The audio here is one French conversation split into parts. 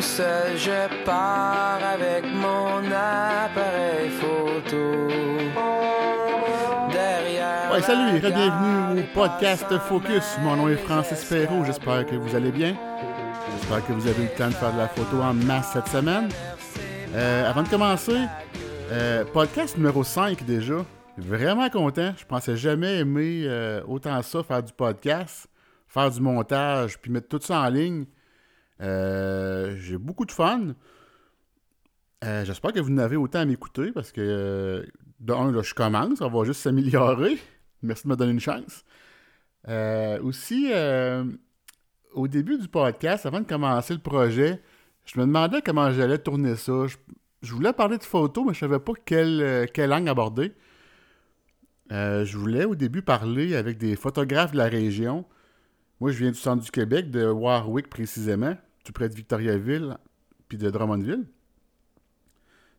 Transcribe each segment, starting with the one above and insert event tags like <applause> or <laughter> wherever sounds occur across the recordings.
tout seul, je pars avec mon appareil photo. Derrière. Ouais, salut et bienvenue au podcast Focus. Mon nom est Francis Perrault, j'espère que vous allez bien. J'espère que vous avez eu le temps de faire de la photo en masse cette semaine. Euh, avant de commencer, euh, podcast numéro 5 déjà. Vraiment content. Je pensais jamais aimer euh, autant ça, faire du podcast, faire du montage, puis mettre tout ça en ligne. Euh, J'ai beaucoup de fun. Euh, J'espère que vous n'avez autant à m'écouter parce que, euh, de je commence, ça va juste s'améliorer. <laughs> Merci de me donner une chance. Euh, aussi, au début du podcast, avant de commencer le projet, je me demandais comment j'allais tourner ça. Je, voulais parler de photos, mais je savais pas quel, euh, quelle angle aborder. Je voulais au début parler avec des photographes de la région. Moi, je viens du centre du Québec, de Warwick précisément, tout près de Victoriaville, puis de Drummondville.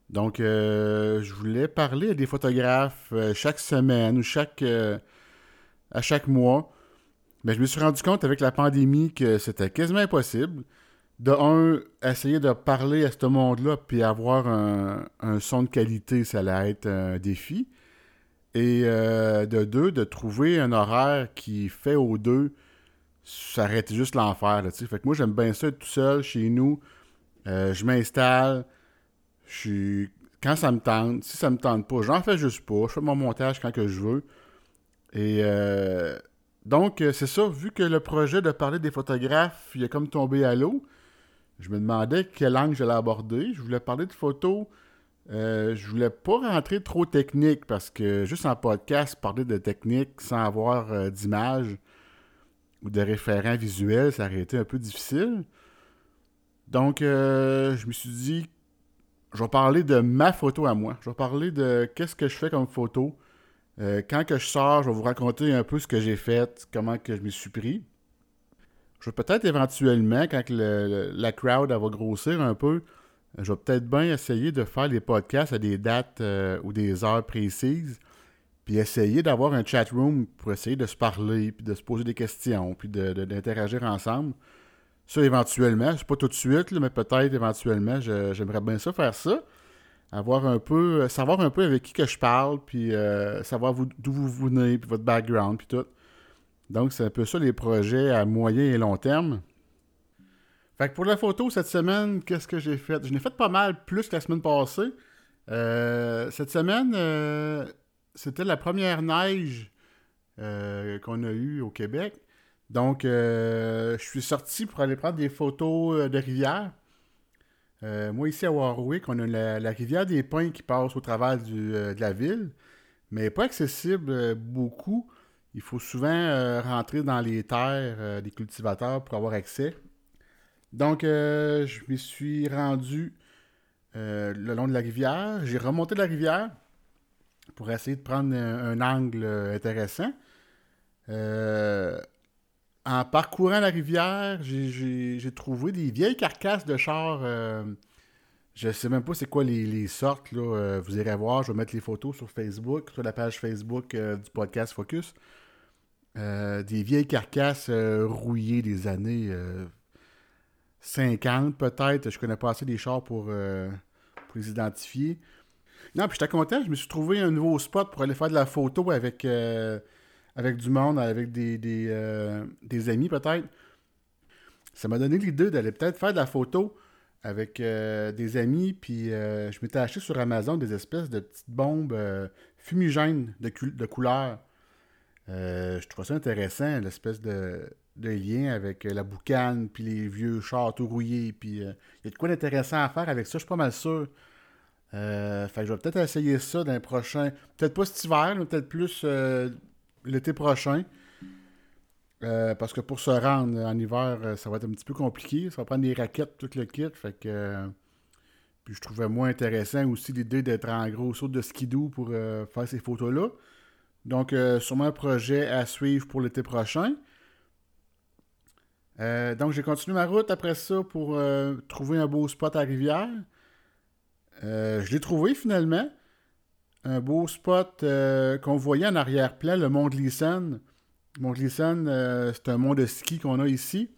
Donc, euh, je voulais parler à des photographes euh, chaque semaine ou chaque, euh, à chaque mois. Mais je me suis rendu compte avec la pandémie que c'était quasiment impossible. De un, essayer de parler à ce monde-là puis avoir un, un son de qualité, ça allait être un défi. Et euh, de deux, de trouver un horaire qui fait aux deux, ça aurait été juste l'enfer. Fait que moi, j'aime bien ça être tout seul chez nous. Euh, je m'installe. Je. Quand ça me tente, si ça me tente pas, j'en fais juste pas. Je fais mon montage quand que je veux. Et euh, donc, euh, c'est ça, vu que le projet de parler des photographes, il est comme tombé à l'eau, je me demandais quel angle j'allais aborder. Je voulais parler de photos. Euh, je voulais pas rentrer trop technique parce que juste en podcast, parler de technique sans avoir d'image ou de référents visuels, ça aurait été un peu difficile. Donc, euh, je me suis dit, je vais parler de ma photo à moi. Je vais parler de qu'est-ce que je fais comme photo. Euh, quand que je sors, je vais vous raconter un peu ce que j'ai fait, comment que je m'y suis pris. Je vais peut-être éventuellement, quand la crowd va grossir un peu, je vais peut-être bien essayer de faire les podcasts à des dates euh, ou des heures précises, puis essayer d'avoir un chat room pour essayer de se parler, puis de se poser des questions, puis de- de- d'interagir ensemble. Ça, éventuellement, c'est pas tout de suite, mais peut-être éventuellement, j'aimerais bien ça faire ça. Avoir un peu, euh, savoir un peu avec qui que je parle, puis euh, savoir d'où vous venez, puis votre background, puis tout. Donc, c'est un peu ça les projets à moyen et long terme. Fait que pour la photo, cette semaine, qu'est-ce que j'ai fait? Je n'ai fait pas mal plus que la semaine passée. Euh, cette semaine, c'était la première neige euh, qu'on a eue au Québec. Donc, euh, je suis sorti pour aller prendre des photos euh, de rivière. Moi, ici à Warwick, on a la, rivière des Pins qui passe au travers de la ville, mais pas accessible beaucoup. Il faut souvent rentrer dans les terres des cultivateurs pour avoir accès. Donc, je me suis rendu le long de la rivière. J'ai remonté la rivière pour essayer de prendre un, angle euh, intéressant. Euh, en parcourant la rivière, j'ai- trouvé des vieilles carcasses de chars. euh, je sais même pas c'est quoi les, sortes. Là. vous irez voir, je vais mettre les photos sur Facebook, sur la page Facebook du podcast Focus. Des vieilles carcasses rouillées des années euh, 50 peut-être. Je connais pas assez des chars pour les identifier. Non, puis j'étais content. Je me suis trouvé un nouveau spot pour aller faire de la photo avec, euh, avec du monde, avec des, des, euh, des amis peut-être. Ça m'a donné l'idée d'aller peut-être faire de la photo avec euh, des amis. Puis je m'étais acheté sur Amazon des espèces de petites bombes fumigènes de, de couleurs. Euh, je trouve ça intéressant, l'espèce de, de lien avec la boucane, puis les vieux chars tout rouillés. Puis il y a de quoi d'intéressant à faire avec ça, je suis pas mal sûr. Euh, fait que je vais peut-être essayer ça dans les prochains. Peut-être pas cet hiver, mais peut-être plus euh, l'été prochain. Euh, parce que pour se rendre en hiver, ça va être un petit peu compliqué. Ça va prendre des raquettes, tout le kit. Fait que. puis je trouvais moins intéressant aussi l'idée d'être en gros saut de skidoo pour faire ces photos-là. Donc, sûrement un projet à suivre pour l'été prochain. Donc, j'ai continué ma route après ça pour trouver un beau spot à Rivière. Euh, je l'ai trouvé finalement. Un beau spot euh, qu'on voyait en arrière-plan, le mont Gleason. Le mont Gleason, euh, c'est un mont de ski qu'on a ici,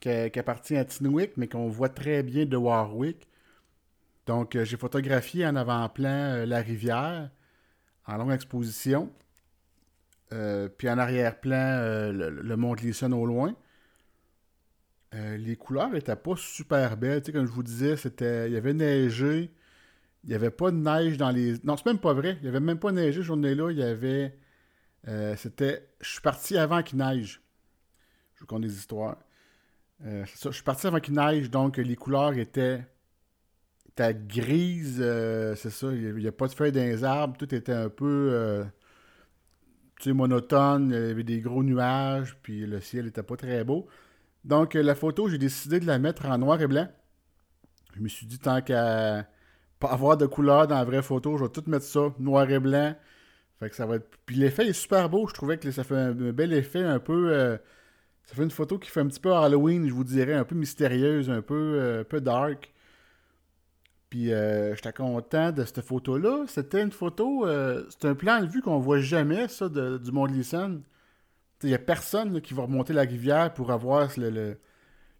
qui, appartient à Tinwick, mais qu'on voit très bien de Warwick. Donc, j'ai photographié en avant-plan la rivière en longue exposition. puis en arrière-plan, le, mont Gleason au loin. les couleurs n'étaient pas super belles. Comme je vous disais, il y avait neigé. Il n'y avait pas de neige dans les. Non, c'est même pas vrai. Il n'y avait même pas neigé cette journée-là. Il y avait. Euh, c'était. Je suis parti avant qu'il neige. Je vous conte des histoires. Euh, c'est ça. Je suis parti avant qu'il neige, donc les couleurs étaient. étaient grises. Euh, c'est ça. Il n'y a, pas de feuilles dans les arbres. Tout était un peu. tu sais, monotone. Il y avait des gros nuages. Puis le ciel n'était pas très beau. Donc la photo, j'ai décidé de la mettre en noir et blanc. Je me suis dit, tant qu'à pas avoir de couleur dans la vraie photo. Je vais tout mettre ça, noir et blanc. Fait que ça va être... Puis l'effet est super beau. Je trouvais que ça fait un, bel effet, un peu... Euh, ça fait une photo qui fait un petit peu Halloween, je vous dirais, un peu mystérieuse, un peu, euh, peu dark. Puis euh, j'étais content de cette photo-là. C'était une photo... c'est un plan de vue qu'on voit jamais, ça, du Mont Lisson. Il n'y a personne qui va remonter la rivière pour avoir le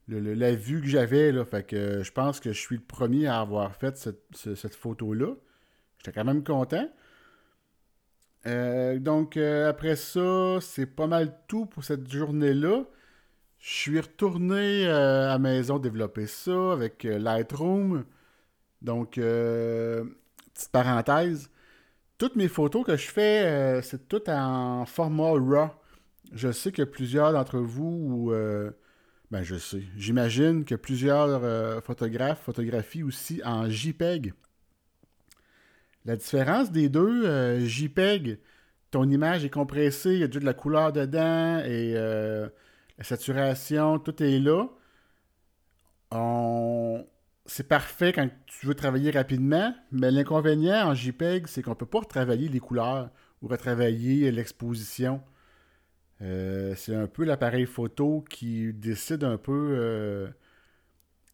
la vue que j'avais. Là, fait que je pense que je suis le premier à avoir fait cette, photo-là. J'étais quand même content. Euh, donc, euh, après ça, c'est pas mal tout pour cette journée-là. Je suis retourné euh, à maison développer ça avec Lightroom. Donc, petite parenthèse. Toutes mes photos que je fais, c'est tout en format RAW. Je sais que plusieurs d'entre vous ben, je sais. J'imagine que plusieurs euh, photographes photographient aussi en JPEG. La différence des deux, euh, JPEG, ton image est compressée, il y a de la couleur dedans et euh, la saturation, tout est là. C'est parfait quand tu veux travailler rapidement, mais l'inconvénient en JPEG, c'est qu'on ne peut pas retravailler les couleurs ou retravailler l'exposition. Euh, c'est un peu l'appareil photo qui décide un peu euh,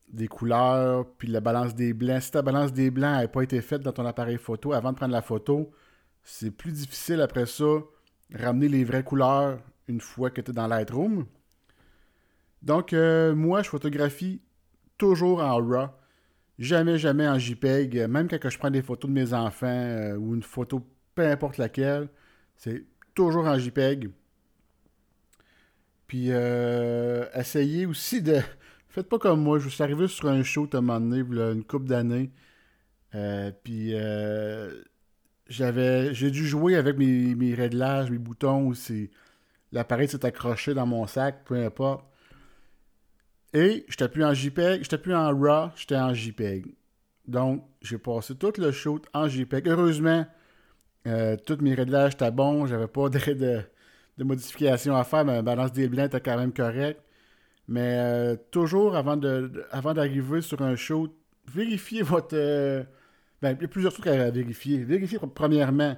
des couleurs, puis la balance des blancs. Si ta balance des blancs n'a pas été faite dans ton appareil photo avant de prendre la photo, c'est plus difficile après ça ramener les vraies couleurs une fois que tu es dans Lightroom. Donc, euh, moi, je photographie toujours en RAW. Jamais, jamais en JPEG. Même quand je prends des photos de mes enfants ou une photo, peu importe laquelle, c'est toujours en JPEG. Puis euh, essayez aussi de. Faites pas comme moi. Je suis arrivé sur un show à un moment donné, une couple d'années. Euh, puis euh, j'avais. J'ai dû jouer avec mes, réglages, mes boutons, ou l'appareil s'est accroché dans mon sac, peu importe. Et j'étais plus en JPEG, j'étais plus en RAW, j'étais en JPEG. Donc, j'ai passé tout le show en JPEG. Heureusement, tous mes réglages étaient bons, j'avais pas de, de modifications à faire, mais la balance des blancs était quand même correcte. Mais euh, toujours avant de, avant d'arriver sur un show, vérifiez votre. Euh, ben, il y a plusieurs trucs à vérifier. Vérifiez premièrement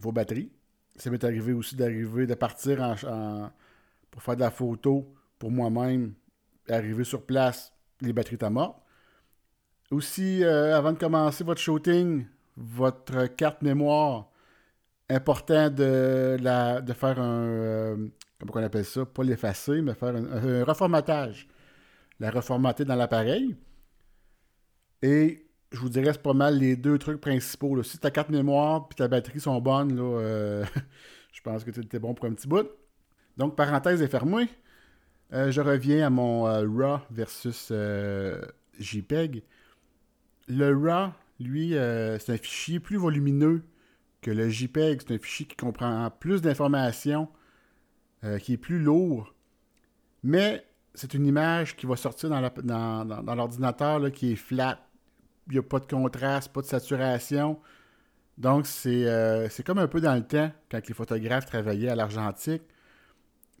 vos batteries. Ça m'est arrivé aussi d'arriver, de partir en, pour faire de la photo pour moi-même, arriver sur place, les batteries étaient mortes. Aussi, euh, avant de commencer votre shooting, votre carte mémoire important de, la, de faire un. Euh, comment on appelle ça? Pas l'effacer, mais faire un, reformatage. La reformater dans l'appareil. Et je vous dirais, c'est pas mal les deux trucs principaux. Si ta carte mémoire et ta batterie sont bonnes, là, euh, <laughs> je pense que tu étais bon pour un petit bout. Donc, parenthèse est fermée. Euh, je reviens à mon RAW versus JPEG. Le RAW, lui, c'est un fichier plus volumineux le JPEG, c'est un fichier qui comprend plus d'informations, euh, qui est plus lourd, mais c'est une image qui va sortir dans, l'ordinateur qui est flat. Il n'y a pas de contraste, pas de saturation. Donc, euh, c'est comme un peu dans le temps, quand les photographes travaillaient à l'argentique.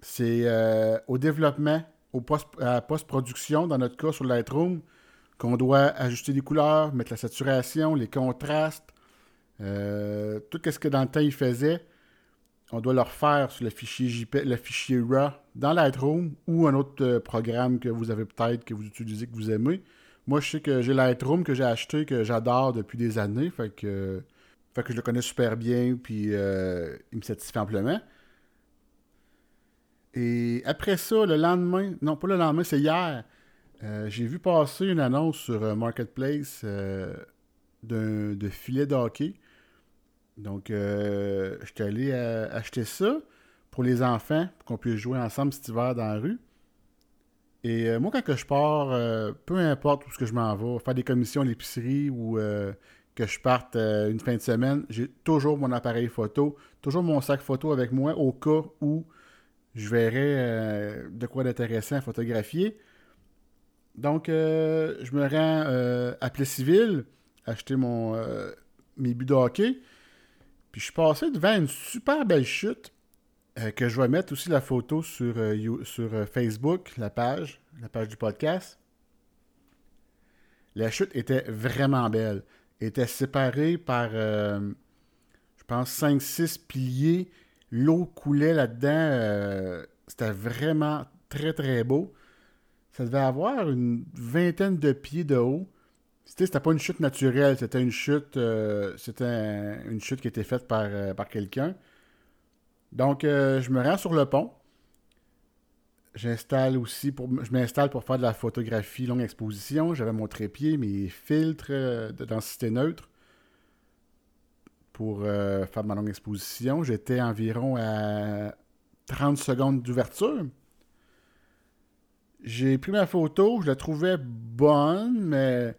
C'est euh, au développement, au post-production, dans notre cas sur Lightroom, qu'on doit ajuster les couleurs, mettre la saturation, les contrastes, euh, tout ce que dans le temps il faisait, on doit le refaire sur le fichier JP, le fichier RAW dans Lightroom ou un autre euh, programme que vous avez peut-être, que vous utilisez, que vous aimez. Moi, je sais que j'ai Lightroom que j'ai acheté, que j'adore depuis des années. Fait que, fait que je le connais super bien, puis euh, il me satisfait amplement. Et après ça, le lendemain, non pas le lendemain, c'est hier, j'ai vu passer une annonce sur Marketplace de filet de hockey. Donc, je suis allé acheter ça pour les enfants, pour qu'on puisse jouer ensemble cet hiver dans la rue. Et moi, quand je pars, peu importe où que je m'en vais, faire des commissions à l'épicerie ou que je parte une fin de semaine, j'ai toujours mon appareil photo, toujours mon sac photo avec moi au cas où je verrais de quoi d'intéressant à photographier. Donc, euh, je me rends euh, à Plessisville, acheter mon, euh, mes buts de hockey. Puis je suis passé devant une super belle chute que je vais mettre aussi la photo sur, sur Facebook, la page, la page du podcast. La chute était vraiment belle. Elle était séparée par, je pense, 5-6 piliers. L'eau coulait là-dedans. C'était vraiment très, très beau. Ça devait avoir une vingtaine de pieds de haut. C'était pas une chute naturelle, c'était une chute euh, c'était une chute qui était faite par, euh, par quelqu'un. Donc euh, je me rends sur le pont. J'installe aussi pour je m'installe pour faire de la photographie longue exposition. J'avais mon trépied, mes filtres de densité neutre pour faire ma longue exposition. J'étais environ à 30 secondes d'ouverture. J'ai pris ma photo, je la trouvais bonne, mais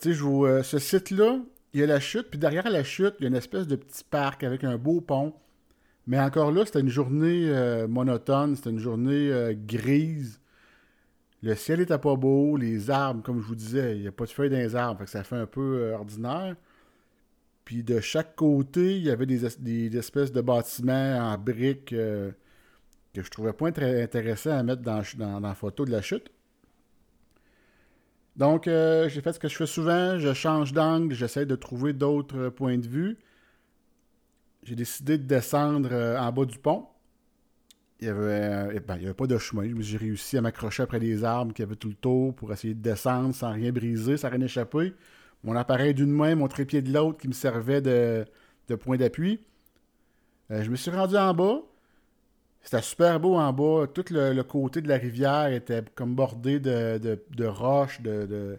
tu sais, euh, ce site-là, il y a la chute, puis derrière la chute, il y a une espèce de petit parc avec un beau pont. Mais encore là, c'était une journée euh, monotone, c'était une journée euh, grise. Le ciel était pas beau, les arbres, comme je vous disais, il n'y a pas de feuilles dans les arbres, ça fait un peu ordinaire. Puis de chaque côté, il y avait des, espèces de bâtiments en briques que je trouvais pas très intéressant à mettre dans, dans, la photo de la chute. Donc, euh, j'ai fait ce que je fais souvent, je change d'angle, j'essaie de trouver d'autres points de vue. J'ai décidé de descendre euh, en bas du pont. Il n'y avait, euh, ben, avait, pas de chemin. J'ai réussi à m'accrocher après des arbres qui avaient tout le tour pour essayer de descendre sans rien briser, sans rien échapper. Mon appareil d'une main, mon trépied de l'autre qui me servait de, point d'appui. je me suis rendu en bas. C'était super beau en bas. Tout le, côté de la rivière était comme bordé de, roches, de,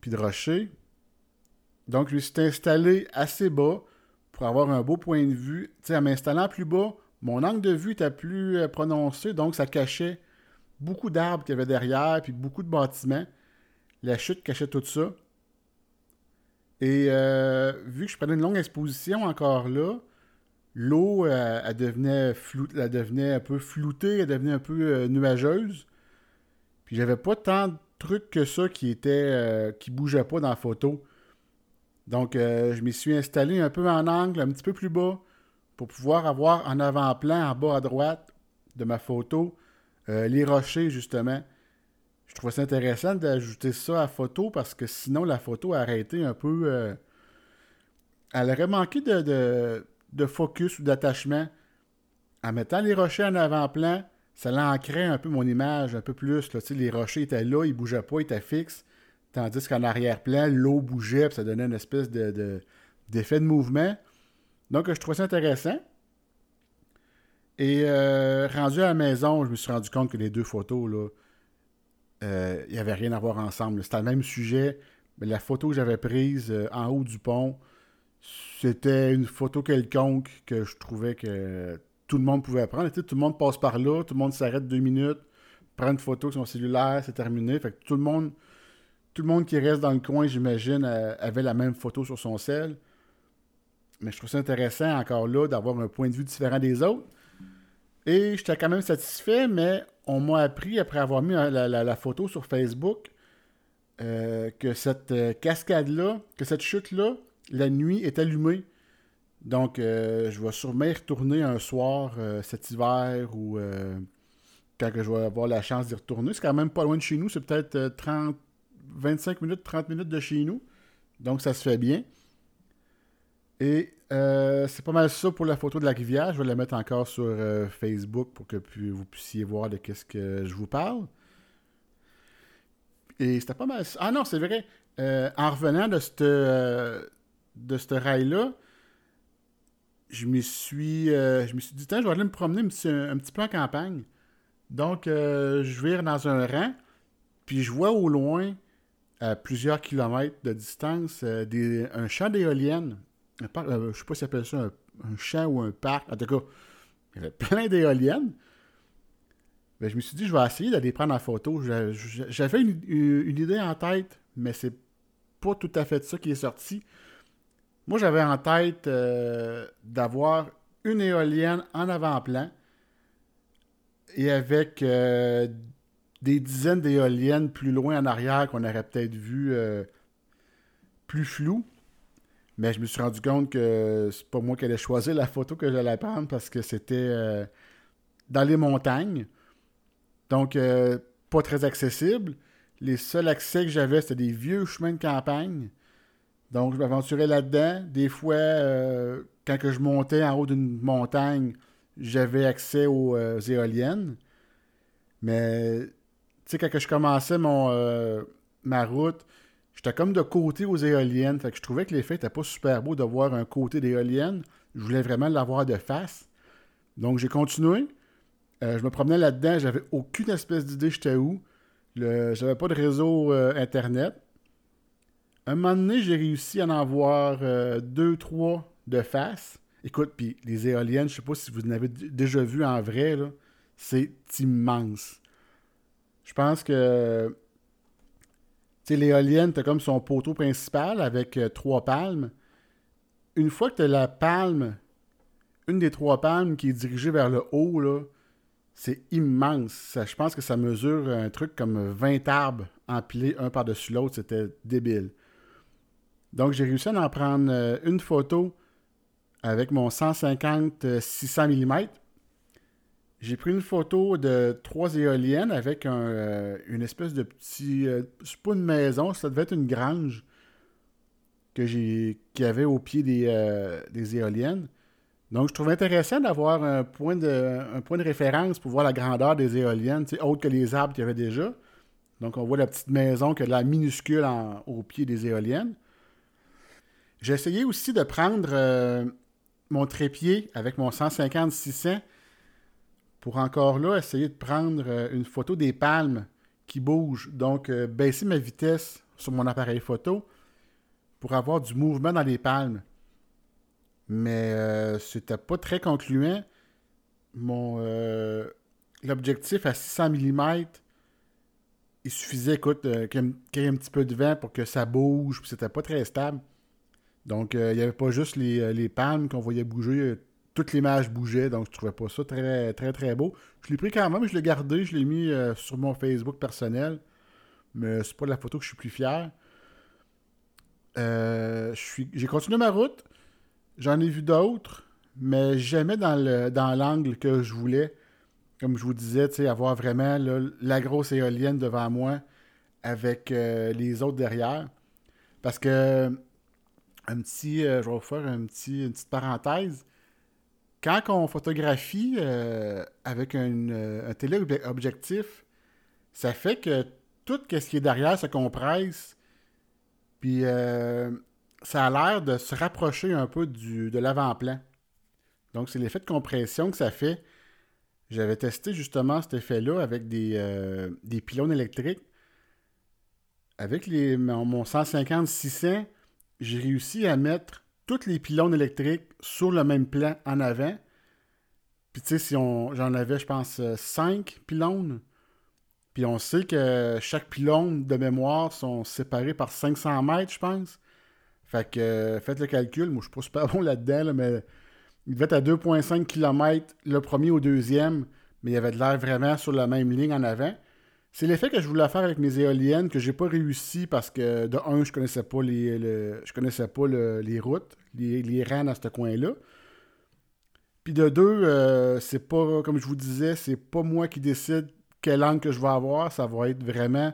puis de rochers. Donc, je me suis installé assez bas pour avoir un beau point de vue. Tu sais, en m'installant plus bas, mon angle de vue était plus euh, prononcé, donc ça cachait beaucoup d'arbres qu'il y avait derrière, puis beaucoup de bâtiments. La chute cachait tout ça. Et euh, vu que je prenais une longue exposition encore là, l'eau, euh, elle, devenait elle devenait un peu floutée, elle devenait un peu euh, nuageuse. Puis j'avais pas tant de trucs que ça qui étaient euh, qui bougeaient pas dans la photo. Donc je m'y suis installé un peu en angle, un petit peu plus bas, pour pouvoir avoir en avant-plan, en bas à droite de ma photo, les rochers justement. Je trouvais ça intéressant d'ajouter ça à la photo parce que sinon la photo a arrêté un peu. elle aurait manqué de focus ou d'attachement. En mettant les rochers en avant-plan, ça l'ancrait un peu mon image, un peu plus. Là. Les rochers étaient là, ils ne bougeaient pas, ils étaient fixes. Tandis qu'en arrière-plan, l'eau bougeait, ça donnait une espèce de, d'effet de, mouvement. Donc, je trouvais ça intéressant. Et euh, rendu à la maison, je me suis rendu compte que les deux photos, là, euh, il n'y avait rien à voir ensemble. C'était le même sujet. Mais la photo que j'avais prise euh, en haut du pont, c'était une photo quelconque que je trouvais que tout le monde pouvait prendre. tout le monde passe par là, tout le monde s'arrête deux minutes, prend une photo sur son cellulaire, c'est terminé. Fait que tout le monde, tout le monde qui reste dans le coin, j'imagine, avait la même photo sur son cell. Mais je trouve ça intéressant encore là d'avoir un point de vue différent des autres. Et j'étais quand même satisfait, mais on m'a appris après avoir mis la, photo sur Facebook euh, que cette euh, cascade-là, que cette chute-là, la nuit est allumée. Donc, euh, je vais sûrement y retourner un soir euh, cet hiver ou euh, quand je vais avoir la chance d'y retourner. C'est quand même pas loin de chez nous. C'est peut-être 30, 25 minutes, 30 minutes de chez nous. Donc, ça se fait bien. Et c'est pas mal ça pour la photo de la rivière. Je vais la mettre encore sur Facebook pour que vous puissiez voir de qu'est-ce que je vous parle. Et c'était pas mal. Ah non, c'est vrai. en revenant de cette de ce rail-là, je me suis, euh, je me suis dit, tiens, je vais aller me promener un petit, un petit peu en campagne. Donc, euh, je vais dans un rang, puis je vois au loin, à plusieurs kilomètres de distance, euh, des, un champ d'éoliennes. Je sais pas si appelle ça un, un champ ou un parc. En tout cas, il y avait <laughs> plein d'éoliennes. Ben, je me suis dit, je vais essayer d'aller prendre en photo. J'a- j'a- J'avais une, une idée en tête, mais c'est pas tout à fait ça qui est sorti. Moi, j'avais en tête euh, d'avoir une éolienne en avant-plan et avec euh, des dizaines d'éoliennes plus loin en arrière qu'on aurait peut-être vu euh, plus flou. Mais je me suis rendu compte que c'est pas moi qui allais choisir la photo que j'allais prendre parce que c'était dans les montagnes. Donc, pas très accessible. Les seuls accès que j'avais, c'était des vieux chemins de campagne. Donc, je m'aventurais là-dedans. Des fois, euh, quand que je montais en haut d'une montagne, j'avais accès aux euh, éoliennes. Mais, tu sais, quand que je commençais mon, euh, ma route, j'étais comme de côté aux éoliennes. Fait que je trouvais que l'effet n'était pas super beau de voir un côté d'éolienne. Je voulais vraiment l'avoir de face. Donc, j'ai continué. Je me promenais là-dedans. J'avais aucune espèce d'idée j'étais où. Le... J'avais pas de réseau Internet. Un moment donné, j'ai réussi à en voir euh, deux, trois de face. Écoute, puis les éoliennes, je sais pas si vous en avez déjà vu en vrai. C'est immense. Je pense que. Tu l'éolienne, t'as comme son poteau principal avec euh, trois palmes. Une fois que t'as la palme, une des trois palmes qui est dirigée vers le haut, c'est immense. Je pense que ça mesure un truc comme 20 arbres empilés un par-dessus l'autre. C'était débile. Donc, j'ai réussi à en prendre euh, une photo avec mon 150-600 mm. J'ai pris une photo de trois éoliennes avec euh, une espèce de petit... euh, c'est pas une maison, ça devait être une grange que j'ai qu'il y avait au pied des, euh, éoliennes. Donc, je trouvais intéressant d'avoir un point de, un point de référence pour voir la grandeur des éoliennes, autre que les arbres qu'il y avait déjà. Donc, on voit la petite maison de la minuscule au pied des éoliennes. J'ai essayé aussi de prendre euh, mon trépied avec mon 150-600 pour encore là essayer de prendre euh, une photo des palmes qui bougent. Donc, euh, baisser ma vitesse sur mon appareil photo pour avoir du mouvement dans les palmes. Mais c'était pas très concluant. Mon l'objectif à 600 mm, il suffisait, écoute, qu'il y ait un petit peu de vent pour que ça bouge, puis c'était pas très stable. Donc, euh, il n'y avait pas juste les, euh, les qu'on voyait bouger, euh, toute l'image bougeait, donc je trouvais pas ça très, très, très beau. Je l'ai pris quand même, je l'ai gardé, je l'ai mis sur mon Facebook personnel, mais c'est pas la photo que je suis plus fier. J'ai continué ma route, j'en ai vu d'autres, mais jamais dans le dans l'angle que je voulais. Comme je vous disais, avoir vraiment la grosse éolienne devant moi avec les autres derrière. Parce que un petit, euh, je vais vous faire un petit, une petite parenthèse. Quand on photographie euh, avec un, euh, téléobjectif, ça fait que tout ce qui est derrière se compresse. Puis ça a l'air de se rapprocher un peu du, de l'avant-plan. Donc c'est l'effet de compression que ça fait. J'avais testé justement cet effet-là avec des, des pylônes électriques. Avec les, mon, mon 150-600, j'ai réussi à mettre tous les pylônes électriques sur le même plan en avant. Puis tu sais, si j'en avais, je pense, 5 pylônes. Puis on sait que chaque pylône de mémoire sont séparés par 500 mètres, je pense. Fait que euh, faites le calcul. Moi, je suis pas <laughs> bon là-dedans, là, mais il devait être à 2,5 km le premier au deuxième, mais il y avait de l'air vraiment sur la même ligne en avant. C'est l'effet que je voulais faire avec mes éoliennes que j'ai pas réussi parce que de un, je connaissais pas les, le- je connaissais pas le- les routes, les, les dans ce coin-là. Puis de deux, euh, c'est pas, comme je vous disais, c'est pas moi qui décide quel angle que je vais avoir. Ça va être vraiment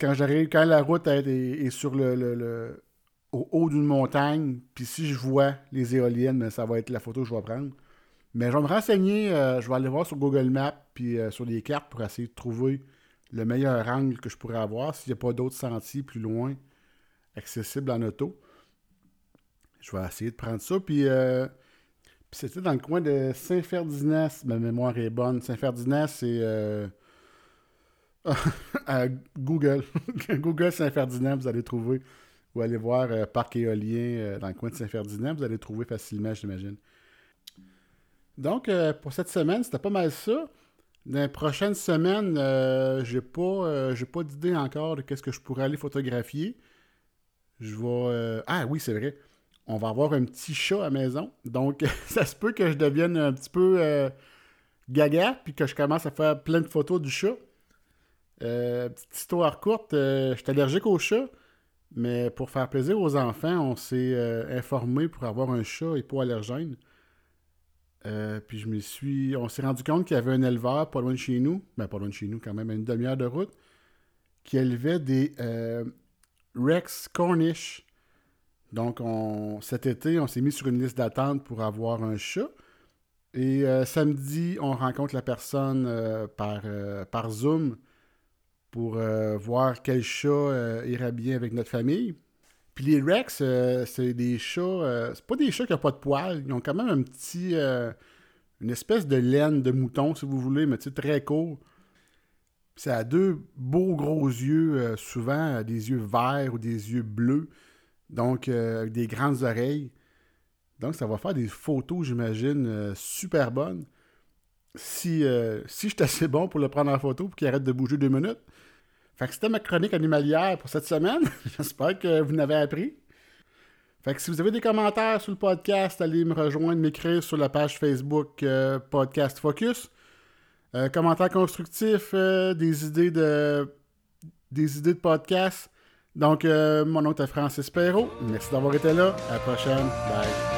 quand j'arrive, quand la route est, sur le- au haut d'une montagne, puis si je vois les éoliennes, ben, ça va être la photo que je vais prendre. Mais je vais me renseigner, euh, je vais aller voir sur Google Maps puis euh, sur les cartes pour essayer de trouver le meilleur angle que je pourrais avoir s'il n'y a pas d'autres sentiers plus loin accessibles en auto. Je vais essayer de prendre ça. Puis euh, c'était dans le coin de Saint-Ferdinand, ma mémoire est bonne. Saint-Ferdinand, c'est <laughs> Google. <laughs> Google Saint-Ferdinand, vous allez trouver. Ou allez voir Parc éolien dans le coin de Saint-Ferdinand, vous allez trouver facilement, j'imagine. Donc, euh, pour cette semaine, c'était pas mal ça. Dans les prochaines semaines, euh, j'ai pas, euh, pas d'idée encore de qu'est-ce que je pourrais aller photographier. Je vais. euh, Ah oui, c'est vrai. On va avoir un petit chat à la maison. Donc, <laughs> ça se peut que je devienne un petit peu gaga, puis que je commence à faire plein de photos du chat. Petite histoire courte, je suis allergique au chat, mais pour faire plaisir aux enfants, on s'est informé pour avoir un chat hypoallergène. Euh, puis je me suis. On s'est rendu compte qu'il y avait un éleveur pas loin de chez nous, ben pas loin de chez nous quand même, à une demi-heure de route, qui élevait des euh, Rex Cornish. Donc on, cet été, on s'est mis sur une liste d'attente pour avoir un chat. Et euh, samedi, on rencontre la personne par, par Zoom pour voir quel chat irait bien avec notre famille. Puis les Rex, euh, c'est des chats. euh, c'est pas des chats qui n'ont pas de poils. Ils ont quand même un petit. euh, une espèce de laine de mouton, si vous voulez, mais tu sais, très court. Ça a deux beaux gros yeux, souvent des yeux verts ou des yeux bleus. Donc, avec des grandes oreilles. Donc, ça va faire des photos, j'imagine, super bonnes. Si, si je suis assez bon pour le prendre en photo pour qu'il arrête de bouger deux minutes. C'était ma chronique animalière pour cette semaine. <laughs> J'espère que vous n'avez appris. Fait que si vous avez des commentaires sur le podcast, allez me rejoindre, m'écrire sur la page Facebook euh, Podcast Focus. Euh, commentaires constructifs, euh, des idées de des idées de podcast. Donc, mon nom est Francis Perrault. Merci d'avoir été là. À la prochaine. Bye.